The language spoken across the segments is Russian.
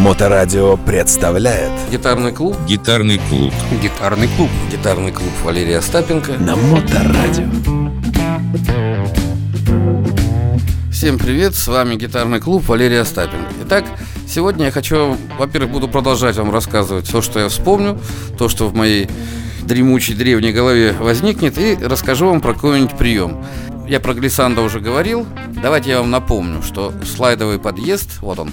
Моторадио представляет Гитарный клуб Гитарный клуб. Гитарный клуб Гитарный клуб Валерия Остапенко на Моторадио. Всем привет, с вами Гитарный клуб Валерия Остапенко Итак, сегодня я хочу, во-первых, буду продолжать вам рассказывать все, что я вспомню То, что в моей дремучей древней голове возникнет И расскажу вам про какой-нибудь прием я про глиссанда уже говорил. Давайте я вам напомню, что слайдовый подъезд, вот он,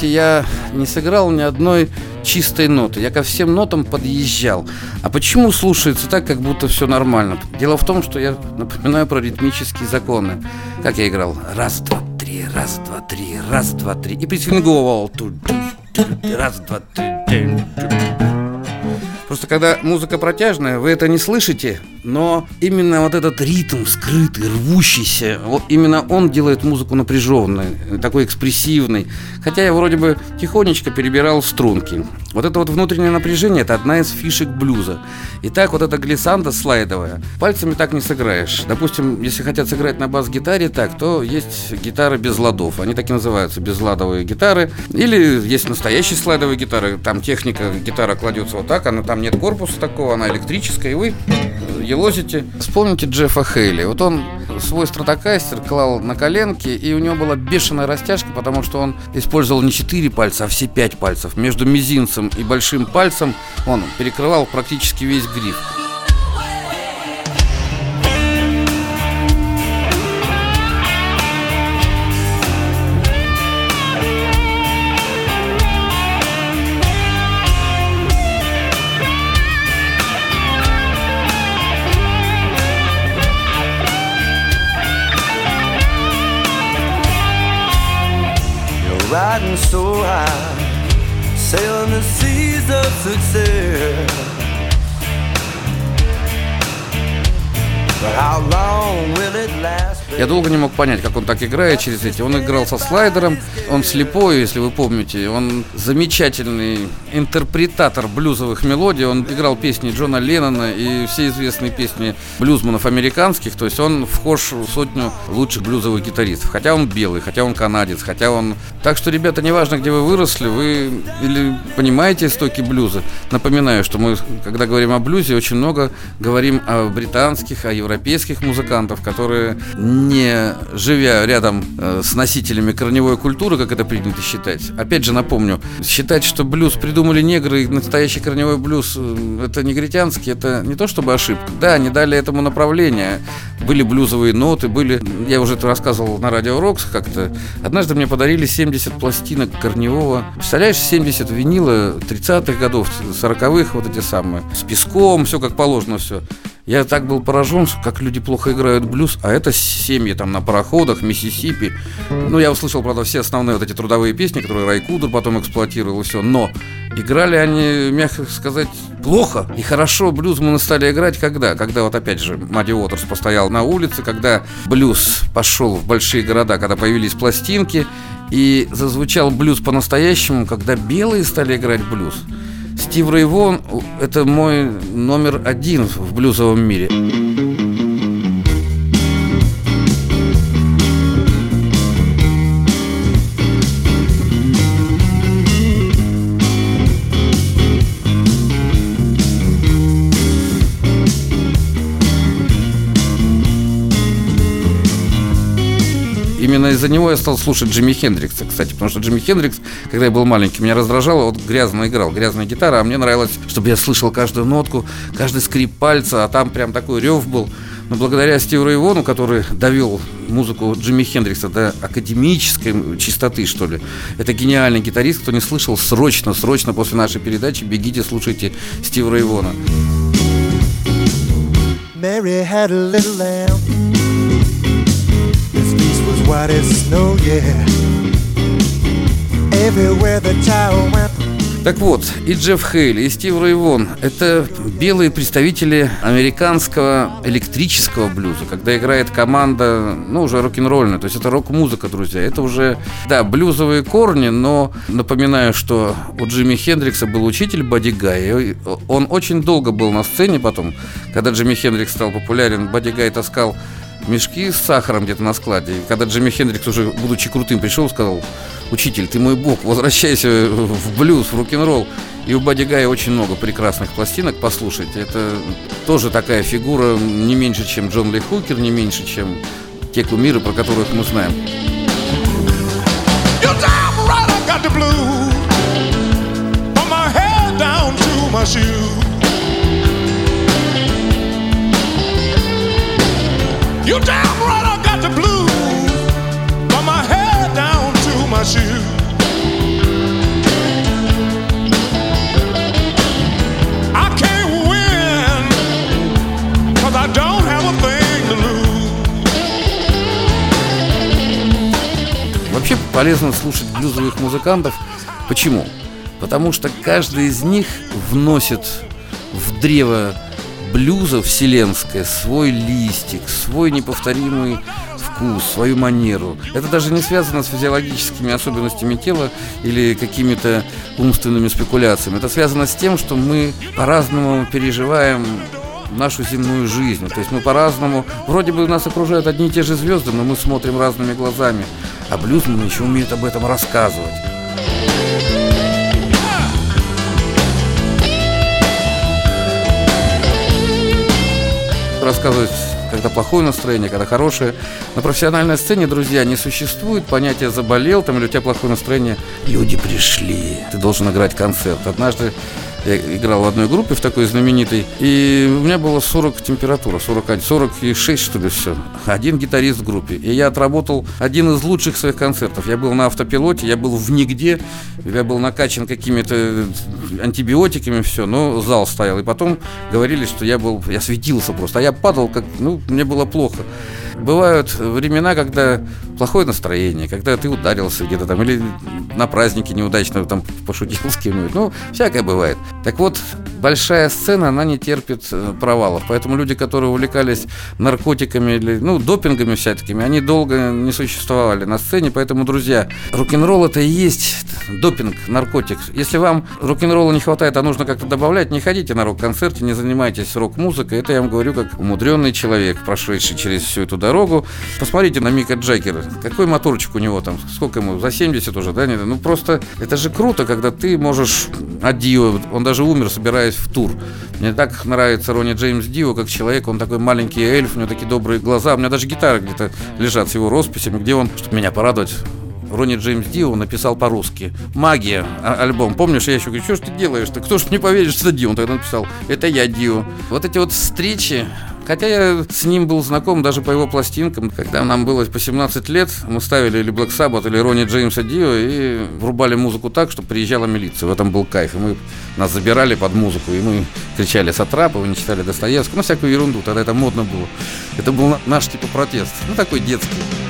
видите, я не сыграл ни одной чистой ноты. Я ко всем нотам подъезжал. А почему слушается так, как будто все нормально? Дело в том, что я напоминаю про ритмические законы. Как я играл? Раз, два, три, раз, два, три, раз, два, три. И присвинговал. Раз, два, три. Просто когда музыка протяжная, вы это не слышите, но именно вот этот ритм скрытый, рвущийся, вот именно он делает музыку напряженной, такой экспрессивной. Хотя я вроде бы тихонечко перебирал струнки. Вот это вот внутреннее напряжение – это одна из фишек блюза. И так вот эта глиссанда слайдовая, пальцами так не сыграешь. Допустим, если хотят сыграть на бас-гитаре так, то есть гитары без ладов. Они так и называются, безладовые гитары. Или есть настоящие слайдовые гитары, там техника, гитара кладется вот так, она там нет корпуса такого, она электрическая, и вы елозите. Вспомните Джеффа Хейли. Вот он свой стратокастер клал на коленки, и у него была бешеная растяжка, потому что он использовал не 4 пальца, а все 5 пальцев. Между мизинцем и большим пальцем он перекрывал практически весь гриф. Riding so high, sailing the seas of success. Я долго не мог понять, как он так играет через эти. Он играл со слайдером, он слепой, если вы помните. Он замечательный интерпретатор блюзовых мелодий. Он играл песни Джона Леннона и все известные песни блюзманов американских. То есть он вхож в сотню лучших блюзовых гитаристов. Хотя он белый, хотя он канадец, хотя он... Так что, ребята, неважно, где вы выросли, вы или понимаете истоки блюза. Напоминаю, что мы, когда говорим о блюзе, очень много говорим о британских, о европейских музыкантов, которые не живя рядом э, с носителями корневой культуры, как это принято считать. Опять же напомню, считать, что блюз придумали негры и настоящий корневой блюз э, это негритянский, это не то чтобы ошибка. Да, они дали этому направление. Были блюзовые ноты, были... Я уже это рассказывал на Радио Рокс как-то. Однажды мне подарили 70 пластинок корневого. Представляешь, 70 винила 30-х годов, 40-х, вот эти самые. С песком, все как положено, все. Я так был поражен, как люди плохо играют блюз, а это семьи там на пароходах, Миссисипи. Ну, я услышал, правда, все основные вот эти трудовые песни, которые Райкудер потом эксплуатировал и все, но играли они, мягко сказать, плохо. И хорошо блюзманы стали играть когда? Когда вот опять же Мадди Уотерс постоял на улице, когда блюз пошел в большие города, когда появились пластинки, и зазвучал блюз по-настоящему, когда белые стали играть блюз. Стив Рейвон – это мой номер один в блюзовом мире. Именно из-за него я стал слушать Джимми Хендрикса, кстати, потому что Джимми Хендрикс, когда я был маленький, меня раздражало, вот грязно играл, грязная гитара, а мне нравилось, чтобы я слышал каждую нотку, каждый скрип пальца, а там прям такой рев был. Но благодаря Стиву Рейвону, который довел музыку Джимми Хендрикса до академической чистоты, что ли, это гениальный гитарист, кто не слышал, срочно, срочно после нашей передачи бегите, слушайте Стива Рейвона. Mary had a little lamb. White as snow, yeah. Everywhere the child went. Так вот, и Джефф Хейли, и Стив Рейвон – это белые представители американского электрического блюза, когда играет команда, ну, уже рок-н-ролльная, то есть это рок-музыка, друзья. Это уже, да, блюзовые корни, но напоминаю, что у Джимми Хендрикса был учитель Бадди Гай, он очень долго был на сцене потом, когда Джимми Хендрикс стал популярен, Бадди Гай таскал мешки с сахаром где-то на складе. И когда Джимми Хендрикс уже, будучи крутым, пришел, сказал, учитель, ты мой бог, возвращайся в блюз, в рок-н-ролл. И у Бадди Гая очень много прекрасных пластинок, послушайте. Это тоже такая фигура не меньше, чем Джон Ли Хукер, не меньше, чем те кумиры, про которых мы знаем. You damn right I got the blues from my head down to my shoes. I can't win cause I don't have a thing to lose. Вообще полезно слушать блюзовых музыкантов. Почему? Потому что каждый из них вносит в древо блюза вселенское свой листик, свой неповторимый вкус, свою манеру. Это даже не связано с физиологическими особенностями тела или какими-то умственными спекуляциями. Это связано с тем, что мы по-разному переживаем нашу земную жизнь. То есть мы по-разному, вроде бы нас окружают одни и те же звезды, но мы смотрим разными глазами. А блюзманы еще умеют об этом рассказывать. Рассказывать, когда плохое настроение, когда хорошее. На профессиональной сцене, друзья, не существует понятия «заболел» там, или «у тебя плохое настроение». Люди пришли, ты должен играть концерт. Однажды я играл в одной группе, в такой знаменитой, и у меня было 40 температура, 41, 46 что ли все. Один гитарист в группе. И я отработал один из лучших своих концертов. Я был на автопилоте, я был в нигде, я был накачан какими-то антибиотиками, все, но зал стоял. И потом говорили, что я был, я светился просто, а я падал, как, ну, мне было плохо. Бывают времена, когда плохое настроение, когда ты ударился где-то там, или на празднике неудачно там пошутил с кем-нибудь. Ну, всякое бывает. Так вот, большая сцена, она не терпит э, провалов. Поэтому люди, которые увлекались наркотиками или, ну, допингами всякими, они долго не существовали на сцене. Поэтому, друзья, рок-н-ролл это и есть допинг, наркотик. Если вам рок-н-ролла не хватает, а нужно как-то добавлять, не ходите на рок-концерте, не занимайтесь рок-музыкой. Это я вам говорю как умудренный человек, прошедший через всю эту дорогу. Посмотрите на Мика Джаггера. Какой моторчик у него там? Сколько ему? За 70 уже, да? Ну просто это же круто, когда ты можешь от Дио, он даже умер, собираясь в тур. Мне так нравится Ронни Джеймс Дио, как человек, он такой маленький эльф, у него такие добрые глаза. У меня даже гитары где-то лежат с его росписями, где он, чтобы меня порадовать, Ронни Джеймс Дио написал по-русски. «Магия» а, альбом. Помнишь, я еще говорю, что ж ты делаешь-то? Кто ж не поверит, что это Дио? Он тогда написал, это я Дио. Вот эти вот встречи, Хотя я с ним был знаком даже по его пластинкам. Когда нам было по 17 лет, мы ставили или Black Sabbath, или Ронни Джеймса Дио и врубали музыку так, что приезжала милиция. В этом был кайф. И мы нас забирали под музыку, и мы кричали Сатрапова, не читали Достоевского, ну всякую ерунду. Тогда это модно было. Это был наш типа протест. Ну такой детский.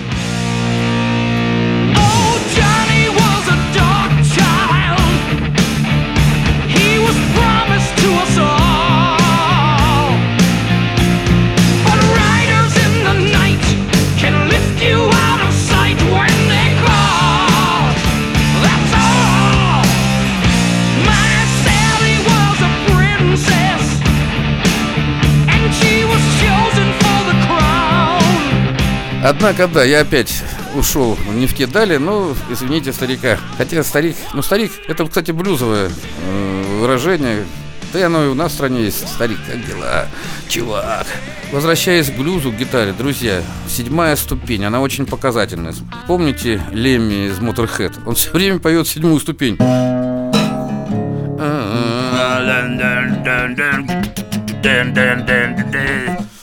Однако, да, я опять ушел не в те дали, но, извините, старика. Хотя старик, ну старик, это, кстати, блюзовое э, выражение. Да и оно и у нас в стране есть. Старик, как дела? Чувак. Возвращаясь к блюзу, к гитаре, друзья, седьмая ступень, она очень показательная. Помните Лемми из Motorhead? Он все время поет седьмую ступень.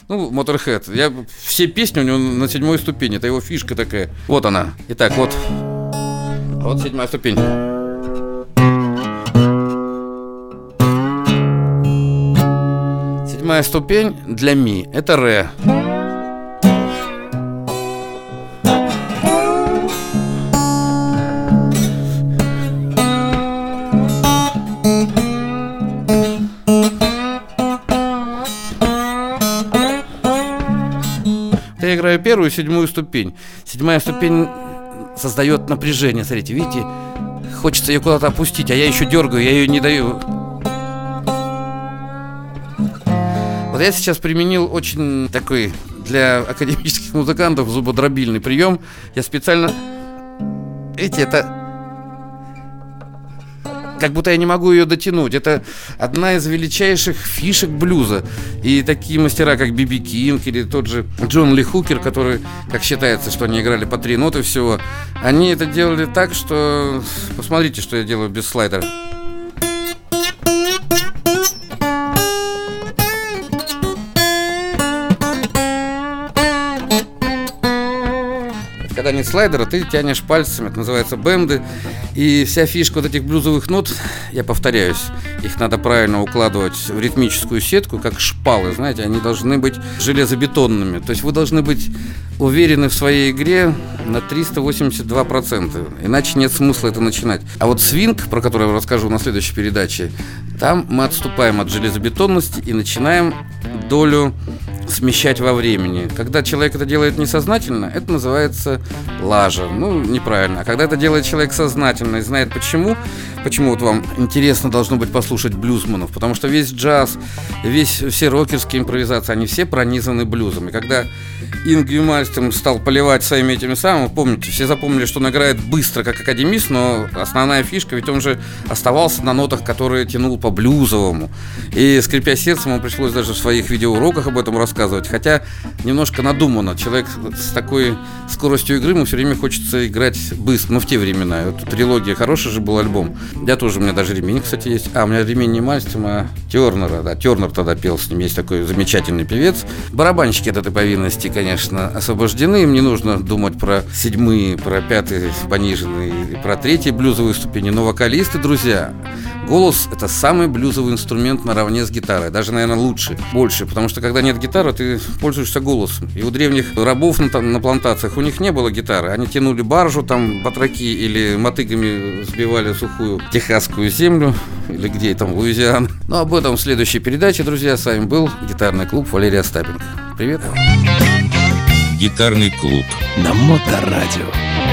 Ну, Motorhead. Я, все песни у него на седьмой ступени. Это его фишка такая. Вот она. Итак, вот. Вот седьмая ступень. Седьмая ступень для ми. Это ре. Играю первую и седьмую ступень. Седьмая ступень создает напряжение. Смотрите, видите? Хочется ее куда-то опустить, а я еще дергаю, я ее не даю. Вот я сейчас применил очень такой для академических музыкантов зубодробильный прием. Я специально... Видите, это как будто я не могу ее дотянуть. Это одна из величайших фишек блюза. И такие мастера, как Биби Кинг или тот же Джон Ли Хукер, который, как считается, что они играли по три ноты всего, они это делали так, что... Посмотрите, что я делаю без слайдера. Когда нет слайдера, ты тянешь пальцами, это называется бенды. И вся фишка вот этих блюзовых нот, я повторяюсь, их надо правильно укладывать в ритмическую сетку, как шпалы, знаете, они должны быть железобетонными. То есть вы должны быть уверены в своей игре на 382%, иначе нет смысла это начинать. А вот свинг, про который я расскажу на следующей передаче, там мы отступаем от железобетонности и начинаем долю смещать во времени. Когда человек это делает несознательно, это называется лажа. Ну, неправильно. А когда это делает человек сознательно и знает почему, почему вот вам интересно должно быть послушать блюзманов, потому что весь джаз, весь, все рокерские импровизации, они все пронизаны блюзом. И когда Ингви Мальстем стал поливать своими этими самыми, помните, все запомнили, что он играет быстро, как академист, но основная фишка, ведь он же оставался на нотах, которые тянул по блюзовому. И, скрипя сердцем, ему пришлось даже в своих видеоуроках об этом рассказывать, хотя немножко надумано. Человек с такой скоростью игры, ему все время хочется играть быстро, но в те времена. Вот трилогия, хороший же был альбом. Я тоже, у меня даже ремень, кстати, есть. А, у меня ремень не Мальстема, а Тернера, да, Тернер тогда пел с ним, есть такой замечательный певец. Барабанщики от этой повинности, конечно, освобождены, им не нужно думать про седьмые, про пятые пониженные, про третьи блюзовые ступени, но вокалисты, друзья, голос – это самый блюзовый инструмент наравне с гитарой, даже, наверное, лучше, больше, потому что когда нет гитары, ты пользуешься голосом. И у древних рабов на, на плантациях у них не было гитары, они тянули баржу, там, батраки или мотыгами сбивали сухую техасскую землю, или где там, Луизиана. Но об этом в следующей передаче, друзья, с вами был гитарный клуб Валерия Остапенко. Привет. Гитарный клуб. На Моторадио.